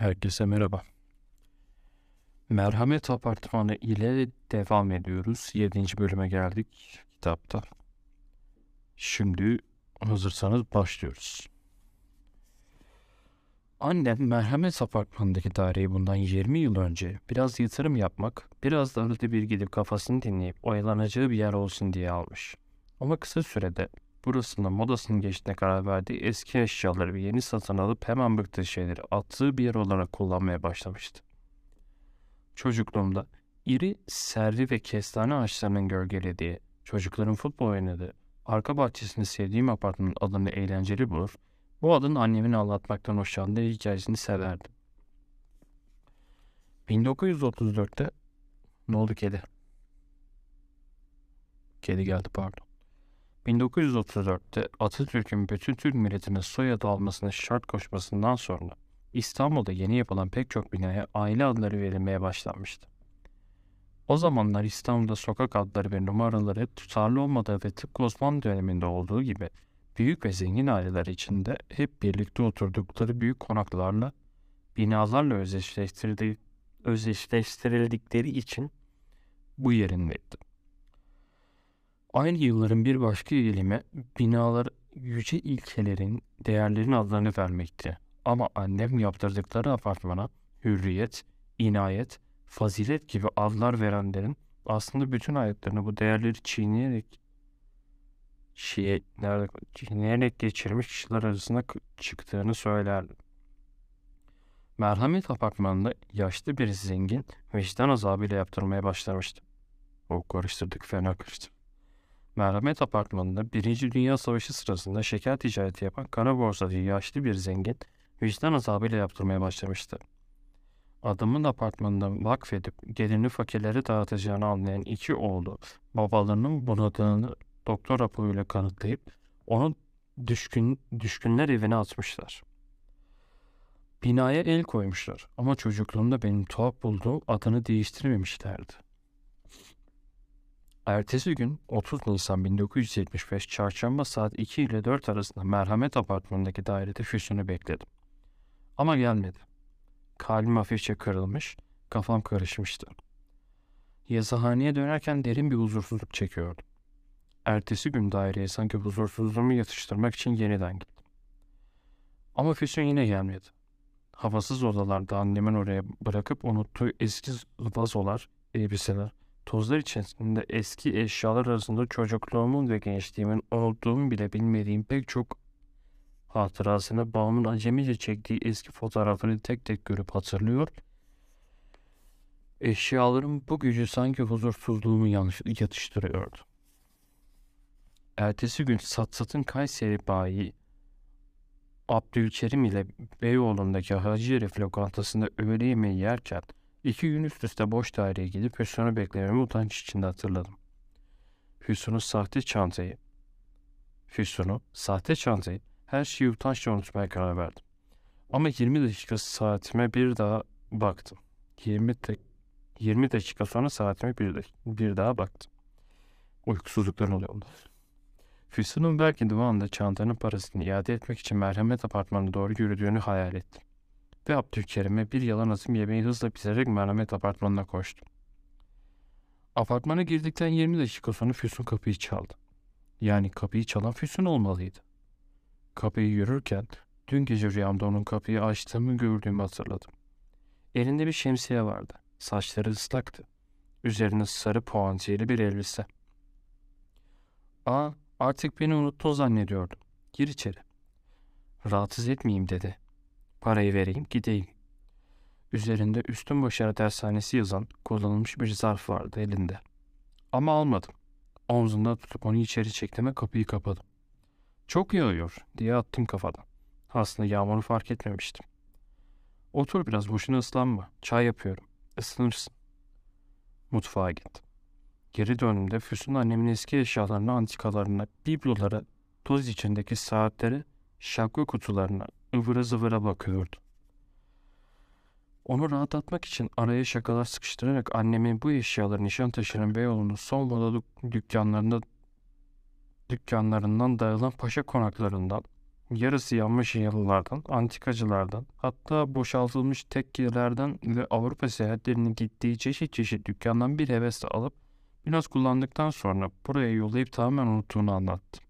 Herkese merhaba. Merhamet Apartmanı ile devam ediyoruz. 7. bölüme geldik kitapta. Şimdi hazırsanız başlıyoruz. Annem Merhamet Apartmanı'ndaki daireyi bundan 20 yıl önce biraz yatırım yapmak, biraz da arada bir gidip kafasını dinleyip oyalanacağı bir yer olsun diye almış. Ama kısa sürede burasında modasının geçtiğine karar verdiği eski eşyaları ve yeni satın alıp hemen bıktığı şeyleri attığı bir yer olarak kullanmaya başlamıştı. Çocukluğumda iri, servi ve kestane ağaçlarının gölgelediği, çocukların futbol oynadığı, arka bahçesinde sevdiğim apartmanın adını eğlenceli bulur, bu adın annemin anlatmaktan hoşlandığı hikayesini severdim. 1934'te ne oldu kedi? Kedi geldi pardon. 1934'te Atatürk'ün bütün Türk milletine soyadı almasına şart koşmasından sonra İstanbul'da yeni yapılan pek çok binaya aile adları verilmeye başlanmıştı. O zamanlar İstanbul'da sokak adları ve numaraları tutarlı olmadığı ve tıpkı Osmanlı döneminde olduğu gibi büyük ve zengin aileler içinde hep birlikte oturdukları büyük konaklarla, binalarla özdeşleştirildikleri için bu yerindeydi. Aynı yılların bir başka eğilimi binalar yüce ilkelerin, değerlerin adlarını vermekti. Ama annem yaptırdıkları apartmana hürriyet, inayet, fazilet gibi adlar verenlerin aslında bütün hayatlarını bu değerleri çiğneyerek şiye, nerede, çiğneyerek geçirmiş kişiler arasında çıktığını söylerdi. Merhamet apartmanında yaşlı bir zengin vicdan azabıyla yaptırmaya başlamıştı. O karıştırdık fena karıştı. Merhamet Apartmanı'nda Birinci Dünya Savaşı sırasında şeker ticareti yapan kara borsacı yaşlı bir zengin vicdan azabıyla yaptırmaya başlamıştı. Adamın apartmanında vakfedip gelini fakirlere dağıtacağını anlayan iki oğlu babalarının bunadığını doktor raporuyla kanıtlayıp onu düşkün, düşkünler evine atmışlar. Binaya el koymuşlar ama çocukluğumda benim tuhaf bulduğum adını değiştirmemişlerdi. Ertesi gün 30 Nisan 1975 çarşamba saat 2 ile 4 arasında Merhamet Apartmanı'ndaki dairede Füsun'u bekledim. Ama gelmedi. Kalbim hafifçe kırılmış, kafam karışmıştı. Yazıhaneye dönerken derin bir huzursuzluk çekiyordum. Ertesi gün daireye sanki huzursuzluğumu yatıştırmak için yeniden gittim. Ama Füsun yine gelmedi. Havasız odalarda annemin oraya bırakıp unuttuğu eski vazolar, elbiseler, Tozlar içerisinde eski eşyalar arasında çocukluğumun ve gençliğimin olduğumu bile bilmediğim pek çok hatırasını babamın acemice çektiği eski fotoğrafını tek tek görüp hatırlıyor. Eşyaların bu gücü sanki huzursuzluğumu yanlış yatıştırıyordu. Ertesi gün Satsat'ın Kayseri bayi Abdülkerim ile Beyoğlu'ndaki Hacı Herif lokantasında öğle yemeği yerken İki gün üst üste boş daireye gidip Hüsnü'nü beklememi utanç içinde hatırladım. Hüsnü'nün sahte çantayı, Hüsnü'nün sahte çantayı her şeyi utançla unutmaya karar verdim. Ama 20 dakika saatime bir daha baktım. 20, de, 20 dakika sonra saatime bir, de, bir daha baktım. Uykusuzlukların oluyor. Füsun'un belki de o anda çantanın parasını iade etmek için merhamet apartmanına doğru yürüdüğünü hayal ettim ve Abdülkerim'e bir yalan atım yemeği hızla pişirerek merhamet apartmanına koştum. Apartmana girdikten 20 dakika sonra Füsun kapıyı çaldı. Yani kapıyı çalan Füsun olmalıydı. Kapıyı yürürken dün gece rüyamda onun kapıyı açtığımı gördüğümü hatırladım. Elinde bir şemsiye vardı. Saçları ıslaktı. Üzerine sarı puantiyeli bir elbise. Aa artık beni unuttun zannediyordum. Gir içeri. Rahatsız etmeyeyim dedi Parayı vereyim gideyim. Üzerinde üstün başarı dershanesi yazan kullanılmış bir zarf vardı elinde. Ama almadım. Omzunda tutup onu içeri çektim ve kapıyı kapadım. Çok yağıyor diye attım kafadan. Aslında yağmuru fark etmemiştim. Otur biraz boşuna ıslanma. Çay yapıyorum. Isınırsın. Mutfağa gittim. Geri döndüğümde Füsun annemin eski eşyalarını, antikalarına, biblolara, toz içindeki saatleri, şapka kutularına, ıvıra zıvıra bakıyordu. Onu rahatlatmak için araya şakalar sıkıştırarak annemin bu eşyaları Nişantaşı'nın Beyoğlu'nun son moda dükkanlarında dükkanlarından dağılan paşa konaklarından Yarısı yanmış yalılardan, antikacılardan, hatta boşaltılmış tekkelerden ve Avrupa seyahatlerinin gittiği çeşit çeşit dükkandan bir hevesle alıp biraz kullandıktan sonra buraya yollayıp tamamen unuttuğunu anlattı.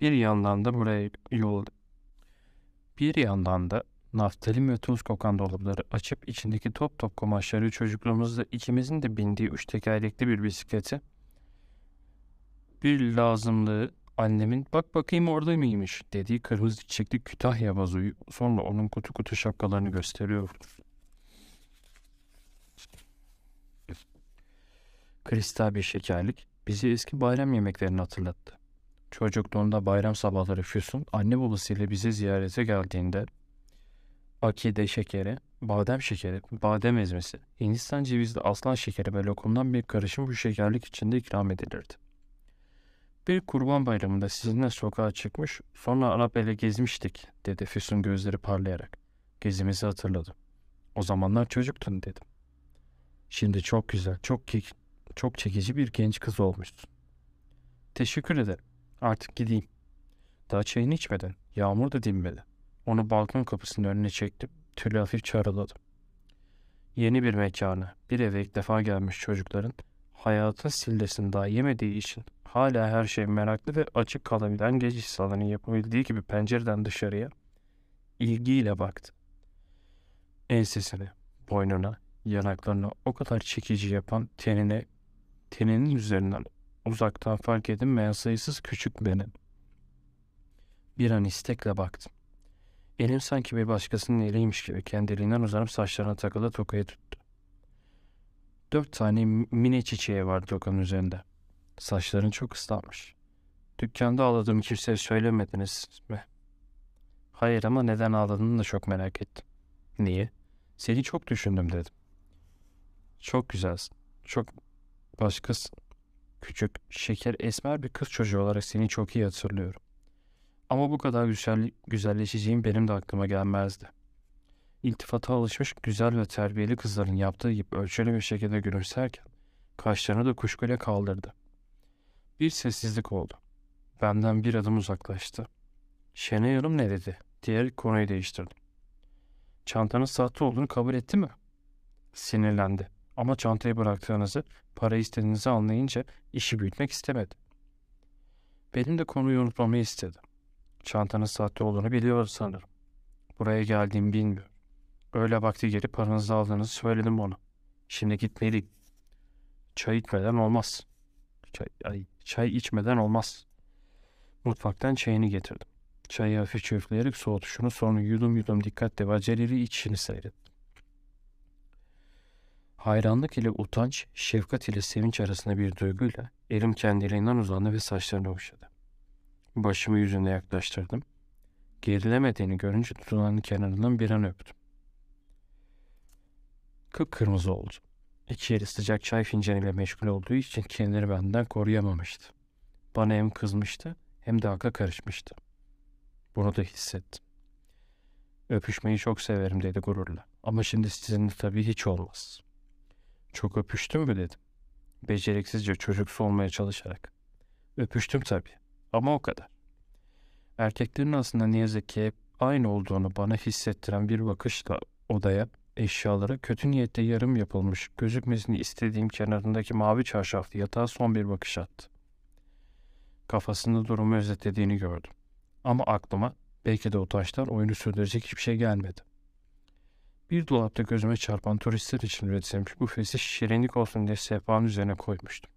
Bir yandan da buraya yol bir yandan da naftalin ve tuz kokan dolapları açıp içindeki top top kumaşları çocukluğumuzda ikimizin de bindiği üç tekerlekli bir bisikleti bir lazımlığı annemin bak bakayım orada mıymış dediği kırmızı çiçekli Kütahya vazoyu sonra onun kutu kutu şapkalarını gösteriyor. Kristal bir şekerlik bizi eski bayram yemeklerini hatırlattı. Çocukluğunda bayram sabahları Füsun anne babasıyla bize ziyarete geldiğinde akide şekeri, badem şekeri, badem ezmesi, Hindistan cevizli aslan şekeri ve lokumdan bir karışım bu şekerlik içinde ikram edilirdi. Bir kurban bayramında sizinle sokağa çıkmış, sonra arabayla gezmiştik, dedi Füsun gözleri parlayarak. Gezimizi hatırladım. O zamanlar çocuktun dedim. Şimdi çok güzel, çok çok çekici bir genç kız olmuşsun. Teşekkür ederim. Artık gideyim. Daha çayını içmeden, yağmur da dinmedi. Onu balkon kapısının önüne çektim, tülü hafif çağrıladım. Yeni bir mekana, bir eve ilk defa gelmiş çocukların hayatın sillesini daha yemediği için hala her şey meraklı ve açık kalabilen gece salonu yapabildiği gibi pencereden dışarıya ilgiyle baktı. Ensesine, boynuna, yanaklarına o kadar çekici yapan tenine, teninin üzerinden uzaktan fark edilmeyen sayısız küçük benim. Bir an istekle baktım. Elim sanki bir başkasının eliymiş gibi kendiliğinden uzanıp saçlarına takılı tokayı tuttu. Dört tane mini çiçeği vardı tokanın üzerinde. Saçların çok ıslanmış. Dükkanda ağladığımı kimseye söylemediniz mi? Hayır ama neden ağladığını da çok merak ettim. Niye? Seni çok düşündüm dedim. Çok güzelsin. Çok başkasın. Küçük, şeker, esmer bir kız çocuğu olarak seni çok iyi hatırlıyorum. Ama bu kadar güzel, güzelleşeceğim benim de aklıma gelmezdi. İltifata alışmış güzel ve terbiyeli kızların yaptığı gibi ölçülü bir şekilde gülümserken kaşlarını da kuşkuyla kaldırdı. Bir sessizlik oldu. Benden bir adım uzaklaştı. Şenay Hanım ne dedi? Diğer konuyu değiştirdim. Çantanın sahte olduğunu kabul etti mi? Sinirlendi. Ama çantayı bıraktığınızı, para istediğinizi anlayınca işi büyütmek istemedi. Benim de konuyu unutmamı istedi. Çantanın sahte olduğunu biliyor sanırım. Buraya geldiğimi bilmiyor. Öyle vakti gelip paranızı aldığınızı söyledim ona. Şimdi gitmeliyim. Çay içmeden olmaz. Çay, ay, çay içmeden olmaz. Mutfaktan çayını getirdim. Çayı hafif çöfleyerek soğutuşunu sonra yudum yudum dikkatle ve aceleli içini seyrettim. Hayranlık ile utanç, şefkat ile sevinç arasında bir duyguyla elim kendiliğinden uzandı ve saçlarını okşadı. Başımı yüzüne yaklaştırdım. Gerilemediğini görünce tutunanın kenarından bir an öptüm. Kıpkırmızı oldu. İki eli sıcak çay fincanıyla meşgul olduğu için kendini benden koruyamamıştı. Bana hem kızmıştı hem de akla karışmıştı. Bunu da hissettim. Öpüşmeyi çok severim dedi gururla. Ama şimdi sizinle tabii hiç olmaz. Çok öpüştüm mü dedim. Beceriksizce çocuksu olmaya çalışarak. Öpüştüm tabii. Ama o kadar. Erkeklerin aslında ne yazık ki hep aynı olduğunu bana hissettiren bir bakışla odaya, eşyalara kötü niyette yarım yapılmış, gözükmesini istediğim kenarındaki mavi çarşaflı yatağa son bir bakış attı. Kafasında durumu özetlediğini gördüm. Ama aklıma belki de o oyunu sürdürecek hiçbir şey gelmedi. Bir dolapta gözüme çarpan turistler için üretilmiş bu fesi şirinlik olsun diye sehpanın üzerine koymuştum.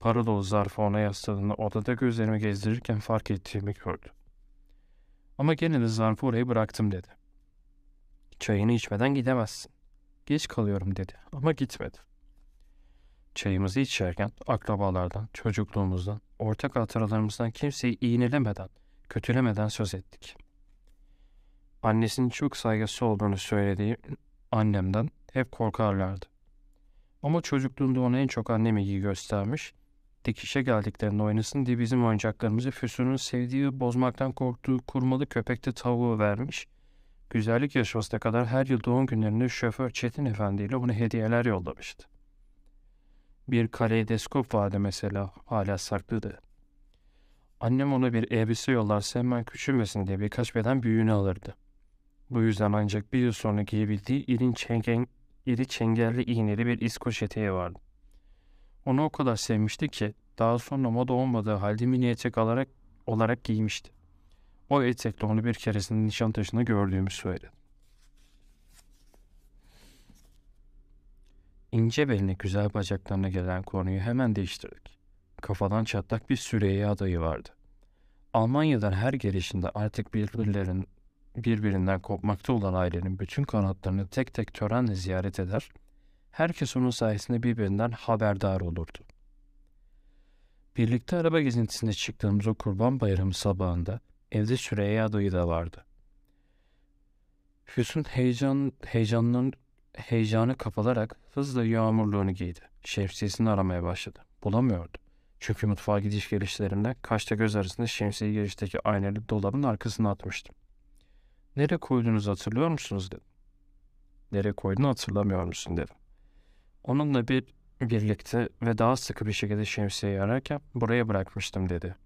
Para dolu zarfı ona yasladığında odada gözlerimi gezdirirken fark ettiğimi gördü. Ama gene de zarfı oraya bıraktım dedi. Çayını içmeden gidemezsin. Geç kalıyorum dedi ama gitmedi. Çayımızı içerken akrabalardan, çocukluğumuzdan, ortak hatıralarımızdan kimseyi iğnelemeden, kötülemeden söz ettik. Annesinin çok saygısı olduğunu söylediği annemden hep korkarlardı. Ama çocukluğunda ona en çok annem ilgi göstermiş, dikişe geldiklerinde oynasın diye bizim oyuncaklarımızı Füsun'un sevdiği bozmaktan korktuğu kurmalı köpekte tavuğu vermiş. Güzellik yarışmasına kadar her yıl doğum günlerinde şoför Çetin Efendi ile ona hediyeler yollamıştı. Bir kaleidoskop vardı mesela hala saklıdı. Annem ona bir elbise yollarsa hemen küçülmesin diye birkaç beden büyüğünü alırdı. Bu yüzden ancak bir yıl sonra giyebildiği iri, çengen, iri çengelli iğneli bir İskoç eteği vardı. Onu o kadar sevmişti ki daha sonra moda olmadığı halde mini etek alarak, olarak giymişti. O etekle onu bir keresinde Nişantaşı'nda gördüğümü söyledi. İnce beline güzel bacaklarına gelen konuyu hemen değiştirdik. Kafadan çatlak bir Süreyya adayı vardı. Almanya'dan her gelişinde artık birbirlerin birbirinden kopmakta olan ailenin bütün kanatlarını tek tek törenle ziyaret eder, herkes onun sayesinde birbirinden haberdar olurdu. Birlikte araba gezintisine çıktığımız o kurban bayramı sabahında evde Süreyya dayı da vardı. Füsun heyecan, heyecanının heyecanı kapılarak hızla yağmurluğunu giydi. Şemsiyesini aramaya başladı. Bulamıyordu. Çünkü mutfağa gidiş gelişlerinde kaçta göz arasında şemsiye girişteki aynalı dolabın arkasına atmıştım. Nereye koyduğunuzu hatırlıyor musunuz dedim. Nereye koyduğunu hatırlamıyor musun dedim. Onunla bir birlikte ve daha sıkı bir şekilde şemsiyeyi ararken buraya bırakmıştım dedi.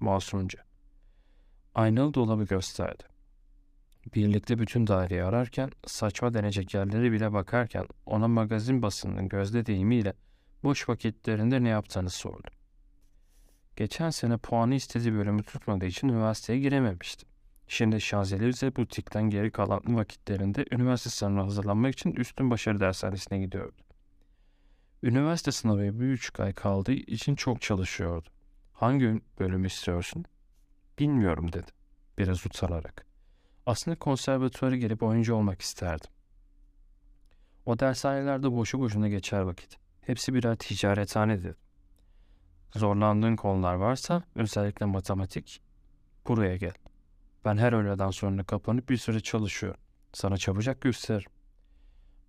Masumca. Aynalı dolabı gösterdi. Birlikte bütün daireyi ararken, saçma denecek yerleri bile bakarken ona magazin basınının gözde deyimiyle boş vakitlerinde ne yaptığını sordu. Geçen sene puanı istediği bölümü tutmadığı için üniversiteye girememişti. Şimdi Şanzelize butikten geri kalan vakitlerinde üniversite sınavına hazırlanmak için üstün başarı dershanesine gidiyordu. Üniversite sınavı bir üç ay kaldığı için çok çalışıyordu. Hangi bölüm istiyorsun? Bilmiyorum dedi. Biraz utanarak. Aslında konservatuvara gelip oyuncu olmak isterdim. O dershanelerde boşu boşuna geçer vakit. Hepsi birer ticarethane dedi. Zorlandığın konular varsa özellikle matematik buraya gel. Ben her öğleden sonra kapanıp bir süre çalışıyorum. Sana çabucak gösteririm.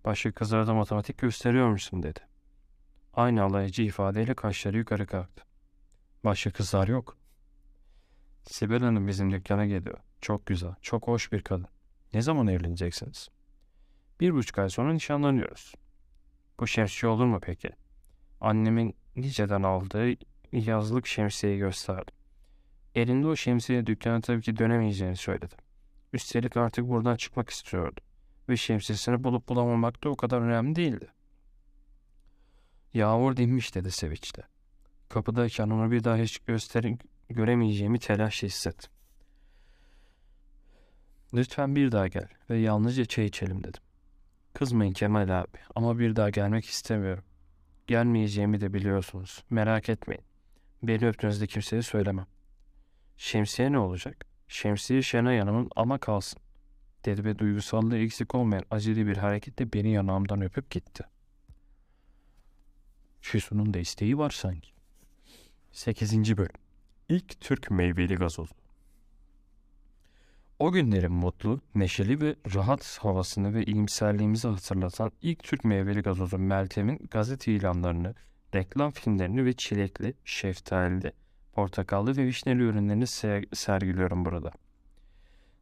Başka kızlara da matematik gösteriyor musun dedi. Aynı alaycı ifadeyle kaşları yukarı kalktı. Başka kızlar yok. Sibel Hanım bizim dükkana geliyor. Çok güzel, çok hoş bir kadın. Ne zaman evleneceksiniz? Bir buçuk ay sonra nişanlanıyoruz. Bu şemsiye olur mu peki? Annemin niceden aldığı yazlık şemsiyeyi gösterdi. Elinde o şemsiye dükkana tabii ki dönemeyeceğini söyledi. Üstelik artık buradan çıkmak istiyordu. Ve şemsiyesini bulup bulamamak da o kadar önemli değildi. Yağmur dinmiş dedi sevinçle. Kapıdayken onu bir daha hiç gösterin, göremeyeceğimi telaş hissettim. Lütfen bir daha gel ve yalnızca çay içelim dedim. Kızmayın Kemal abi ama bir daha gelmek istemiyorum. Gelmeyeceğimi de biliyorsunuz. Merak etmeyin. Beni öptüğünüzde kimseye söylemem. Şemsiye ne olacak? Şemsiye Şenay Hanım'ın ama kalsın. Dedi ve duygusallığı eksik olmayan acili bir hareketle beni yanağımdan öpüp gitti. Füsun'un da isteği var sanki. 8. Bölüm İlk Türk meyveli gazoz. O günlerin mutlu, neşeli ve rahat havasını ve iyimserliğimizi hatırlatan ilk Türk meyveli gazozu Meltem'in gazete ilanlarını, reklam filmlerini ve çilekli, şeftalili, portakallı ve vişneli ürünlerini sergiliyorum burada.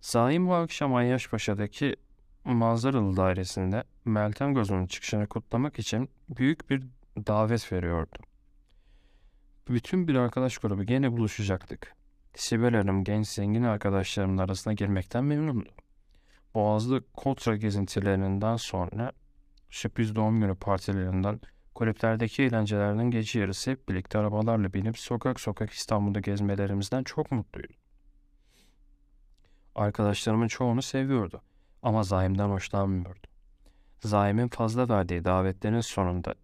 Zaim bu akşam Ayyaşpaşa'daki manzaralı dairesinde Meltem Gazo'nun çıkışını kutlamak için büyük bir davet veriyordu. Bütün bir arkadaş grubu gene buluşacaktık. Sibel Hanım genç zengin arkadaşlarımın arasına girmekten memnundu. Boğazlı Kotra gezintilerinden sonra sürpriz doğum günü partilerinden kulüplerdeki eğlencelerden gece yarısı hep birlikte arabalarla binip sokak sokak İstanbul'da gezmelerimizden çok mutluydu. Arkadaşlarımın çoğunu seviyordu ama Zaim'den hoşlanmıyordu. Zaim'in fazla verdiği davetlerin sonunda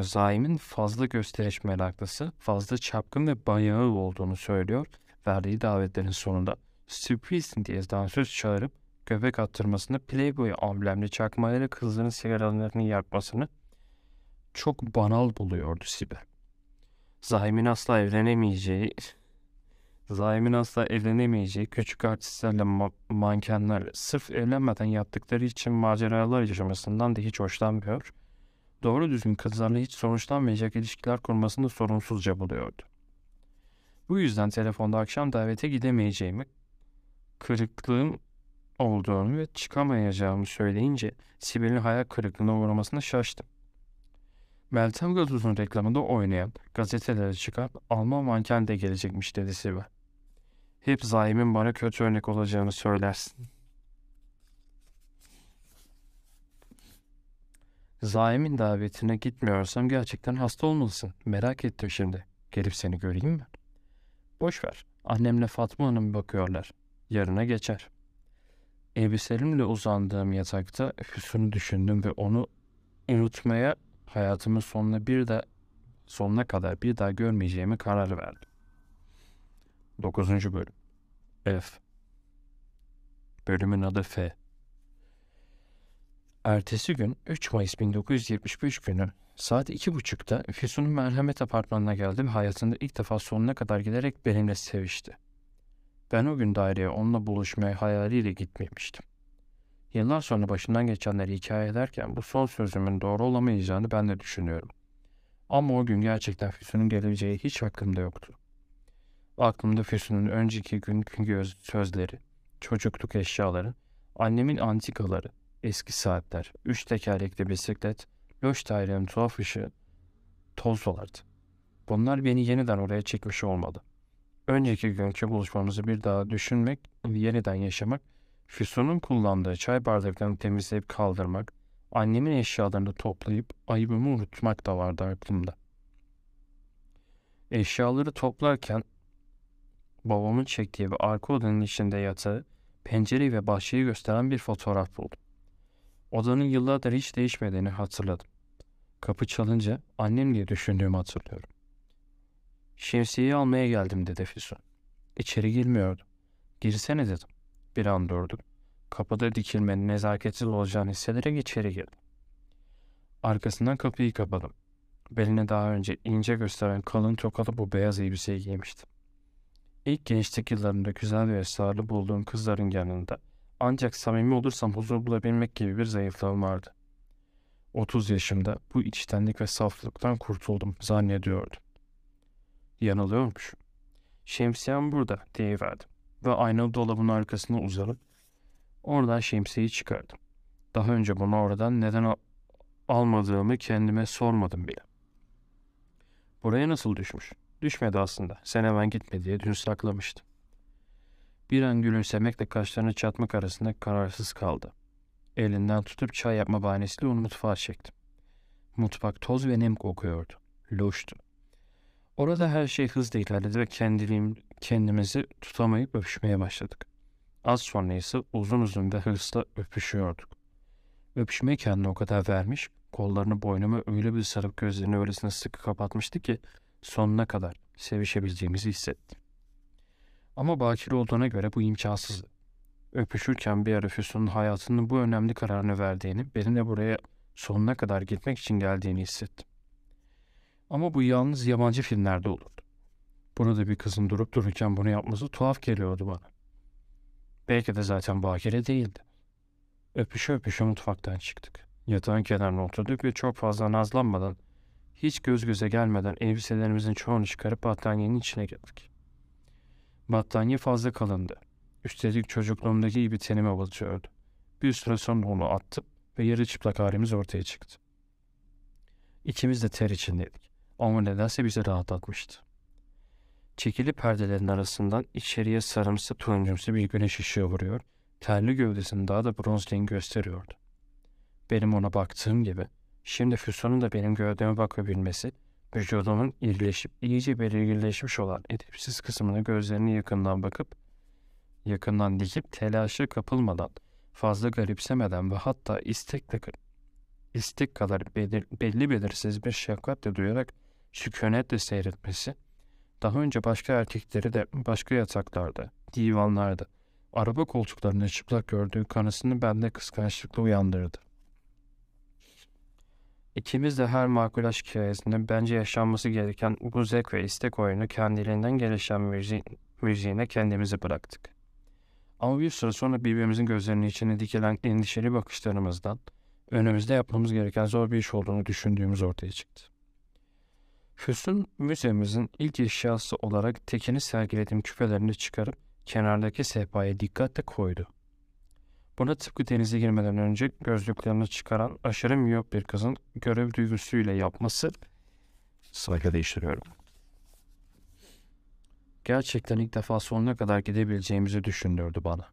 Zaim'in fazla gösteriş meraklısı, fazla çapkın ve bayağı olduğunu söylüyor. Verdiği davetlerin sonunda sürpriz diye dansöz çağırıp göbek attırmasını, Playboy amblemli çakmaları kızların sigaralarını yakmasını çok banal buluyordu Sibel. Zaim'in asla evlenemeyeceği, Zaim'in asla evlenemeyeceği küçük artistlerle, ma- mankenlerle sırf evlenmeden yaptıkları için maceralar yaşamasından da hiç hoşlanmıyor doğru düzgün kızlarla hiç sonuçlanmayacak ilişkiler kurmasını sorunsuzca buluyordu. Bu yüzden telefonda akşam davete gidemeyeceğimi, kırıklığım olduğunu ve çıkamayacağımı söyleyince Sibel'in hayal kırıklığına uğramasına şaştım. Meltem Gazoz'un reklamında oynayan, gazetelere çıkan Alman manken de gelecekmiş dedi Sibel. Hep Zaim'in bana kötü örnek olacağını söylersin. Zaim'in davetine gitmiyorsam gerçekten hasta olmalısın. Merak ettim şimdi. Gelip seni göreyim mi? Boş ver. Annemle Fatma Hanım bakıyorlar. Yarına geçer. Elbiselerimle uzandığım yatakta Füsun'u düşündüm ve onu unutmaya hayatımın sonuna bir de sonuna kadar bir daha görmeyeceğimi karar verdim. 9. bölüm F Bölümün adı F Ertesi gün 3 Mayıs 1975 günü saat iki buçukta Füsun'un merhamet apartmanına geldi ve hayatında ilk defa sonuna kadar giderek benimle sevişti. Ben o gün daireye onunla buluşmaya hayaliyle gitmemiştim. Yıllar sonra başından geçenleri hikaye ederken bu son sözümün doğru olamayacağını ben de düşünüyorum. Ama o gün gerçekten Füsun'un geleceği hiç aklımda yoktu. Aklımda Füsun'un önceki günkü göz sözleri, çocukluk eşyaları, annemin antikaları, eski saatler, üç tekerlekli bisiklet, loş dairenin tuhaf ışığı, toz vardı. Bunlar beni yeniden oraya çekmiş olmadı. Önceki günkü buluşmamızı bir daha düşünmek, yeniden yaşamak, Füsun'un kullandığı çay bardaklarını temizleyip kaldırmak, annemin eşyalarını toplayıp ayıbımı unutmak da vardı aklımda. Eşyaları toplarken babamın çektiği ve arka odanın içinde yatağı, pencereyi ve bahçeyi gösteren bir fotoğraf buldum. Odanın yıllardır hiç değişmediğini hatırladım. Kapı çalınca annem diye düşündüğümü hatırlıyorum. Şemsiyeyi almaya geldim dedi Füsun. İçeri girmiyordu. Girsene dedim. Bir an durdum. Kapıda dikilmenin nezaketsiz olacağını hissederek içeri girdim. Arkasından kapıyı kapadım. Beline daha önce ince gösteren kalın tokalı bu beyaz elbiseyi giymiştim. İlk gençlik yıllarında güzel ve esrarlı bulduğum kızların yanında ancak samimi olursam huzur bulabilmek gibi bir zayıflığım vardı. 30 yaşımda bu içtenlik ve saflıktan kurtuldum zannediyordum. Yanılıyormuş. Şemsiyem burada deyiverdim ve aynalı dolabın arkasına uzanıp oradan şemsiyeyi çıkardım. Daha önce bunu oradan neden al almadığımı kendime sormadım bile. Buraya nasıl düşmüş? Düşmedi aslında. Sen hemen gitme diye dün saklamıştım. Bir an gülümsemekle kaşlarını çatmak arasında kararsız kaldı. Elinden tutup çay yapma bahanesiyle onu mutfağa çektim. Mutfak toz ve nem kokuyordu. Loştu. Orada her şey hızla ilerledi ve kendiliğim, kendimizi tutamayıp öpüşmeye başladık. Az sonra ise uzun uzun ve hırsla öpüşüyorduk. Öpüşme kendini o kadar vermiş, kollarını boynuma öyle bir sarıp gözlerini öylesine sıkı kapatmıştı ki sonuna kadar sevişebileceğimizi hissettim. Ama bakire olduğuna göre bu imkansızdı. Öpüşürken bir ara Füsun'un hayatının bu önemli kararını verdiğini, benimle buraya sonuna kadar gitmek için geldiğini hissettim. Ama bu yalnız yabancı filmlerde olurdu. Burada bir kızın durup dururken bunu yapması tuhaf geliyordu bana. Belki de zaten bakire değildi. Öpüşe öpüşe mutfaktan çıktık. Yatağın kenarına oturduk ve çok fazla nazlanmadan, hiç göz göze gelmeden elbiselerimizin çoğunu çıkarıp battaniyenin içine girdik. Battaniye fazla kalındı. Üstelik çocukluğumdaki gibi tenime batıyordu. Bir süre sonra onu attım ve yarı çıplak halimiz ortaya çıktı. İkimiz de ter içindeydik. Ama nedense bizi rahatlatmıştı. Çekili perdelerin arasından içeriye sarımsı turuncumsu bir güneş ışığı vuruyor, terli gövdesini daha da bronz renk gösteriyordu. Benim ona baktığım gibi, şimdi Füsun'un da benim gövdeme bakabilmesi, vücudumun irileşip iyice belirginleşmiş olan edepsiz kısmına gözlerini yakından bakıp, yakından dikip telaşa kapılmadan, fazla garipsemeden ve hatta istekle istek kadar belir, belli belirsiz bir şefkatle duyarak sükunetle seyretmesi, daha önce başka erkekleri de başka yataklarda, divanlarda, araba koltuklarında çıplak gördüğü kanısını bende kıskançlıkla uyandırdı. İkimiz de her makul aşk hikayesinde bence yaşanması gereken bu zevk ve istek oyunu kendiliğinden gelişen müziğin, müziğine kendimizi bıraktık. Ama bir süre sonra birbirimizin gözlerinin içine dikilen endişeli bakışlarımızdan önümüzde yapmamız gereken zor bir iş olduğunu düşündüğümüz ortaya çıktı. Füsun müzemizin ilk eşyası olarak tekini sergilediğim küpelerini çıkarıp kenardaki sehpaya dikkatle koydu. Buna tıpkı denize girmeden önce gözlüklerini çıkaran aşırı miyop bir kızın görev duygusuyla yapması saygı değiştiriyorum. Gerçekten ilk defa sonuna kadar gidebileceğimizi düşündürdü bana.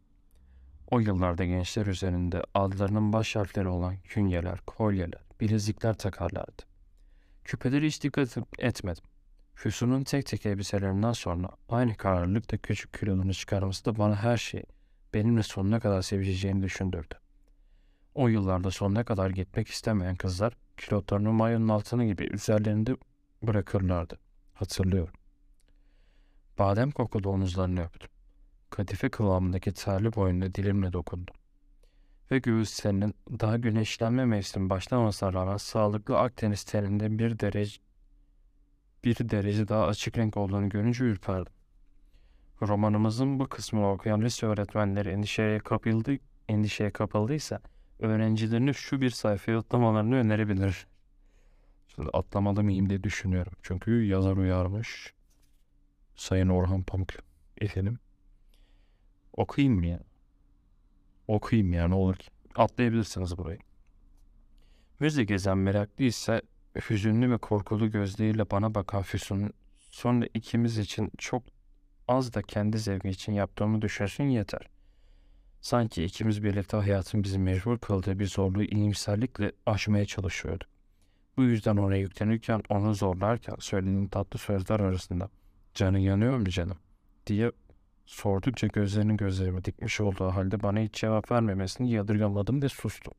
O yıllarda gençler üzerinde adlarının baş harfleri olan künyeler, kolyeler, bilezikler takarlardı. Küpeleri hiç dikkat etmedim. Füsun'un tek tek elbiselerinden sonra aynı kararlılıkla küçük kilodunu çıkarması da bana her şeyi benimle sonuna kadar sevişeceğini düşündürdü. O yıllarda sonuna kadar gitmek istemeyen kızlar kilotlarını mayonun altını gibi üzerlerinde bırakırlardı. Hatırlıyorum. Badem kokulu omuzlarını öptüm. Kadife kıvamındaki terli boynuna dilimle dokundum. Ve göğüslerinin daha güneşlenme mevsimi başlamasına rağmen sağlıklı Akdeniz teninde bir derece bir derece daha açık renk olduğunu görünce ürperdim. Romanımızın bu kısmını okuyan lise öğretmenleri endişeye kapıldı, endişeye kapıldıysa öğrencilerini şu bir sayfaya atlamalarını önerebilir. Şimdi atlamalı mıyım diye düşünüyorum. Çünkü yazar uyarmış. Sayın Orhan Pamuk efendim. Okuyayım mı ya? Okuyayım ya ne olur. Atlayabilirsiniz burayı. Müze gezen meraklıysa hüzünlü ve korkulu gözleriyle bana bakan Füsun'un sonra ikimiz için çok az da kendi zevki için yaptığımı düşünsün yeter. Sanki ikimiz birlikte hayatın bizi mecbur kıldığı bir zorluğu iyimserlikle aşmaya çalışıyorduk. Bu yüzden ona yüklenirken, onu zorlarken söylediğim tatlı sözler arasında ''Canın yanıyor mu canım?'' diye sordukça gözlerinin gözlerime dikmiş olduğu halde bana hiç cevap vermemesini yadırgamadım ve sustum.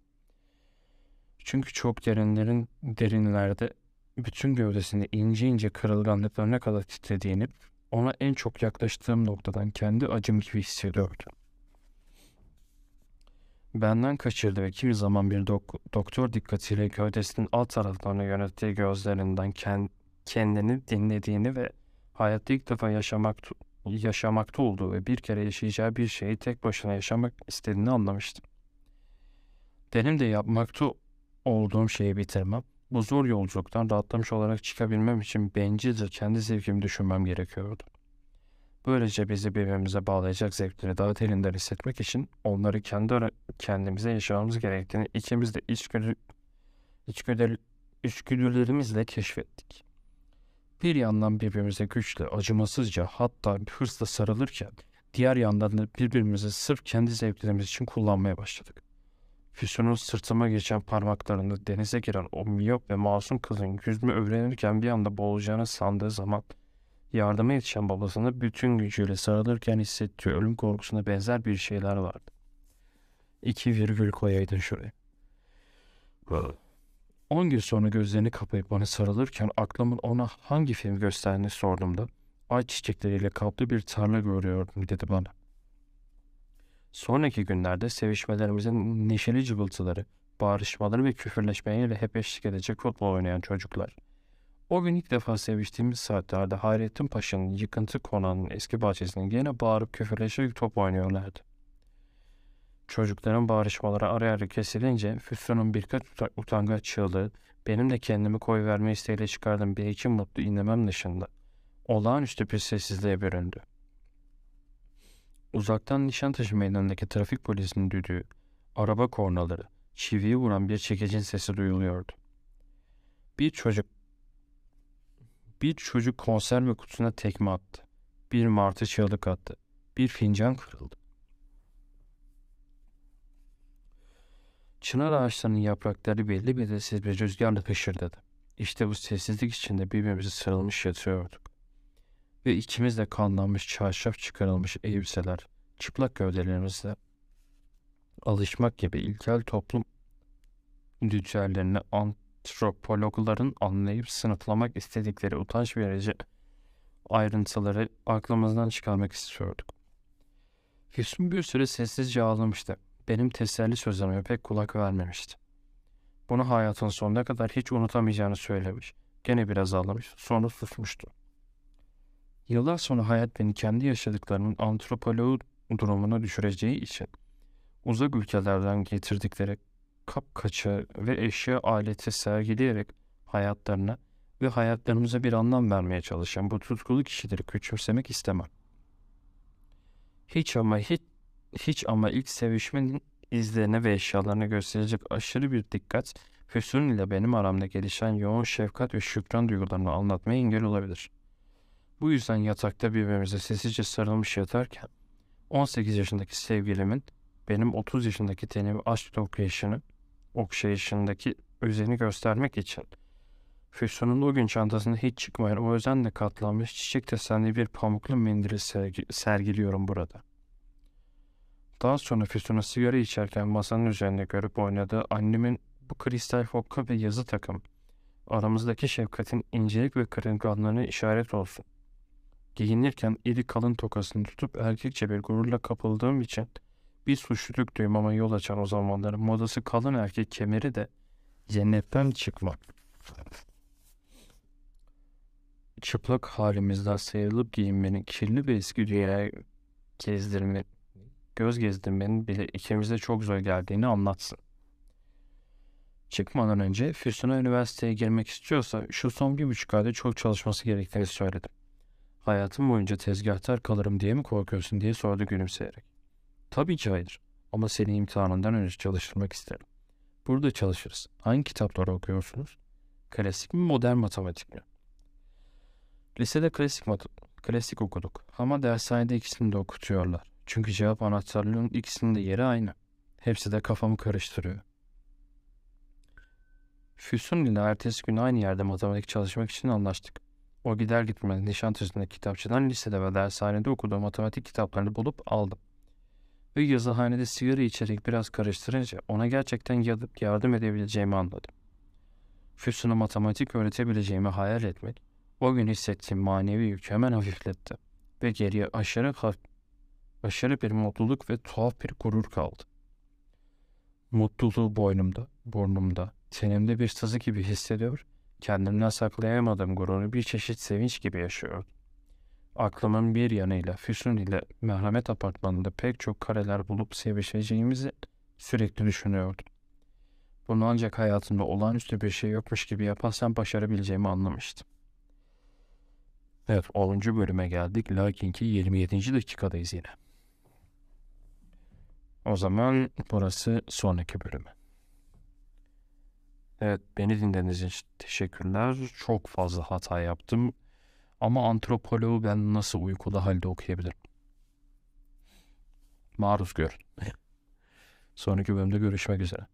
Çünkü çok derinlerin derinlerde bütün gövdesinde ince ince kırılganlıklarına kadar titrediğini ona en çok yaklaştığım noktadan kendi acım gibi hissediyordum. Benden kaçırdı ve kimi zaman bir dok- doktor dikkatiyle gövdesinin alt taraflarına yönettiği gözlerinden kend- kendini dinlediğini ve hayatta ilk defa yaşamak yaşamakta olduğu ve bir kere yaşayacağı bir şeyi tek başına yaşamak istediğini anlamıştım. Benim de yapmakta olduğum şeyi bitirmem, bu zor yolculuktan rahatlamış olarak çıkabilmem için bencilce kendi zevkimi düşünmem gerekiyordu. Böylece bizi birbirimize bağlayacak zevkleri daha derinden hissetmek için onları kendi kendimize yaşamamız gerektiğini ikimiz de içgüdü, içgüdü, içgüdülerimizle keşfettik. Bir yandan birbirimize güçle, acımasızca hatta hırsla sarılırken diğer yandan da birbirimizi sırf kendi zevklerimiz için kullanmaya başladık. Füsun'un sırtıma geçen parmaklarında denize giren o miyop ve masum kızın yüzümü öğrenirken bir anda boğulacağını sandığı zaman yardıma yetişen babasını bütün gücüyle sarılırken hissettiği ölüm korkusuna benzer bir şeyler vardı. İki virgül koyaydın şuraya. 10 gün sonra gözlerini kapayıp bana sarılırken aklımın ona hangi film gösterdiğini sorduğumda ay çiçekleriyle kaplı bir tarla görüyordum dedi bana. Sonraki günlerde sevişmelerimizin neşeli cıvıltıları, bağırışmaları ve küfürleşmeleriyle hep eşlik edecek futbol oynayan çocuklar. O gün ilk defa seviştiğimiz saatlerde Hayrettin Paşa'nın yıkıntı konağının eski bahçesinde gene bağırıp küfürleşerek top oynuyorlardı. Çocukların bağırışmaları ara ara kesilince Füsun'un birkaç uta- utangaç çığlığı benim de kendimi koyverme isteğiyle çıkardığım bir iki mutlu inlemem dışında olağanüstü bir sessizliğe büründü. Uzaktan Nişantaşı meydanındaki trafik polisinin düdüğü, araba kornaları, çiviyi vuran bir çekicin sesi duyuluyordu. Bir çocuk bir çocuk konserve kutusuna tekme attı. Bir martı çığlık attı. Bir fincan kırıldı. Çınar ağaçlarının yaprakları belli belirsiz bir rüzgarla hışırdadı. İşte bu sessizlik içinde birbirimize sarılmış yatıyorduk. Ve ikimiz de kanlanmış çarşaf çıkarılmış elbiseler, çıplak gövdelerimizle alışmak gibi ilkel toplum ritüellerini antropologların anlayıp sınıflamak istedikleri utanç verici ayrıntıları aklımızdan çıkarmak istiyorduk. Füsun bir süre sessizce ağlamıştı. Benim teselli sözlerime pek kulak vermemişti. Bunu hayatın sonuna kadar hiç unutamayacağını söylemiş. Gene biraz ağlamış, sonra susmuştu. Yıllar sonra hayat beni kendi yaşadıklarımın antropoloğu durumuna düşüreceği için uzak ülkelerden getirdikleri kapkaça ve eşya aleti sergileyerek hayatlarına ve hayatlarımıza bir anlam vermeye çalışan bu tutkulu kişileri küçümsemek istemem. Hiç ama hiç hiç ama ilk sevişmenin izlerine ve eşyalarına gösterecek aşırı bir dikkat, Füsun ile benim aramda gelişen yoğun şefkat ve şükran duygularını anlatmaya engel olabilir. Bu yüzden yatakta birbirimize sessizce sarılmış yatarken, 18 yaşındaki sevgilimin benim 30 yaşındaki tenimi aşk okuyuşunu, okşayışındaki özeni göstermek için Füsun'un o gün çantasında hiç çıkmayan o özenle katlanmış çiçek desenli bir pamuklu mendili sergi- sergiliyorum burada. Daha sonra Füsun'u sigara içerken masanın üzerinde görüp oynadığı annemin bu kristal hokka ve yazı takım aramızdaki şefkatin incelik ve kırılganlığına işaret olsun. Giyinirken iri kalın tokasını tutup erkekçe bir gururla kapıldığım için bir suçluluk duymama yol açan o zamanların modası kalın erkek kemeri de cennetten çıkmak. Çıplak halimizden sıyrılıp giyinmenin kirli bir eski dünyaya gezdirme, göz gezdirmenin bile ikimize çok zor geldiğini anlatsın. Çıkmadan önce Füsun'a üniversiteye girmek istiyorsa şu son bir buçuk ayda çok çalışması gerektiğini söyledim. Hayatım boyunca tezgahtar kalırım diye mi korkuyorsun diye sordu gülümseyerek. Tabii ki hayır ama seni imtihanından önce çalıştırmak isterim. Burada çalışırız. Hangi kitapları okuyorsunuz? Klasik mi modern matematik mi? Lisede klasik mat klasik okuduk ama dershanede ikisini de okutuyorlar. Çünkü cevap anahtarlığının ikisinin de yeri aynı. Hepsi de kafamı karıştırıyor. Füsun ile ertesi gün aynı yerde matematik çalışmak için anlaştık. O gider gitmez Nişantaşı'ndaki kitapçıdan lisede ve dershanede okuduğum matematik kitaplarını bulup aldım. Ve yazıhanede sigara içerek biraz karıştırınca ona gerçekten yadıp yardım edebileceğimi anladım. Füsun'a matematik öğretebileceğimi hayal etmek, o gün hissettiğim manevi yükü hemen hafifletti. Ve geriye aşırı, haf- aşırı bir mutluluk ve tuhaf bir gurur kaldı. Mutluluğu boynumda, burnumda, tenimde bir sızı gibi hissediyor, kendimden saklayamadığım gururu bir çeşit sevinç gibi yaşıyordum. Aklımın bir yanıyla Füsun ile merhamet apartmanında pek çok kareler bulup sevişeceğimizi sürekli düşünüyordum. Bunu ancak hayatımda olağanüstü bir şey yokmuş gibi yaparsam başarabileceğimi anlamıştım. Evet 10. bölüme geldik. Lakin ki 27. dakikadayız yine. O zaman burası sonraki bölümü. Evet beni dinlediğiniz için teşekkürler. Çok fazla hata yaptım. Ama antropoloğu ben nasıl uykulu halde okuyabilirim? Maruz görün. Sonraki bölümde görüşmek üzere.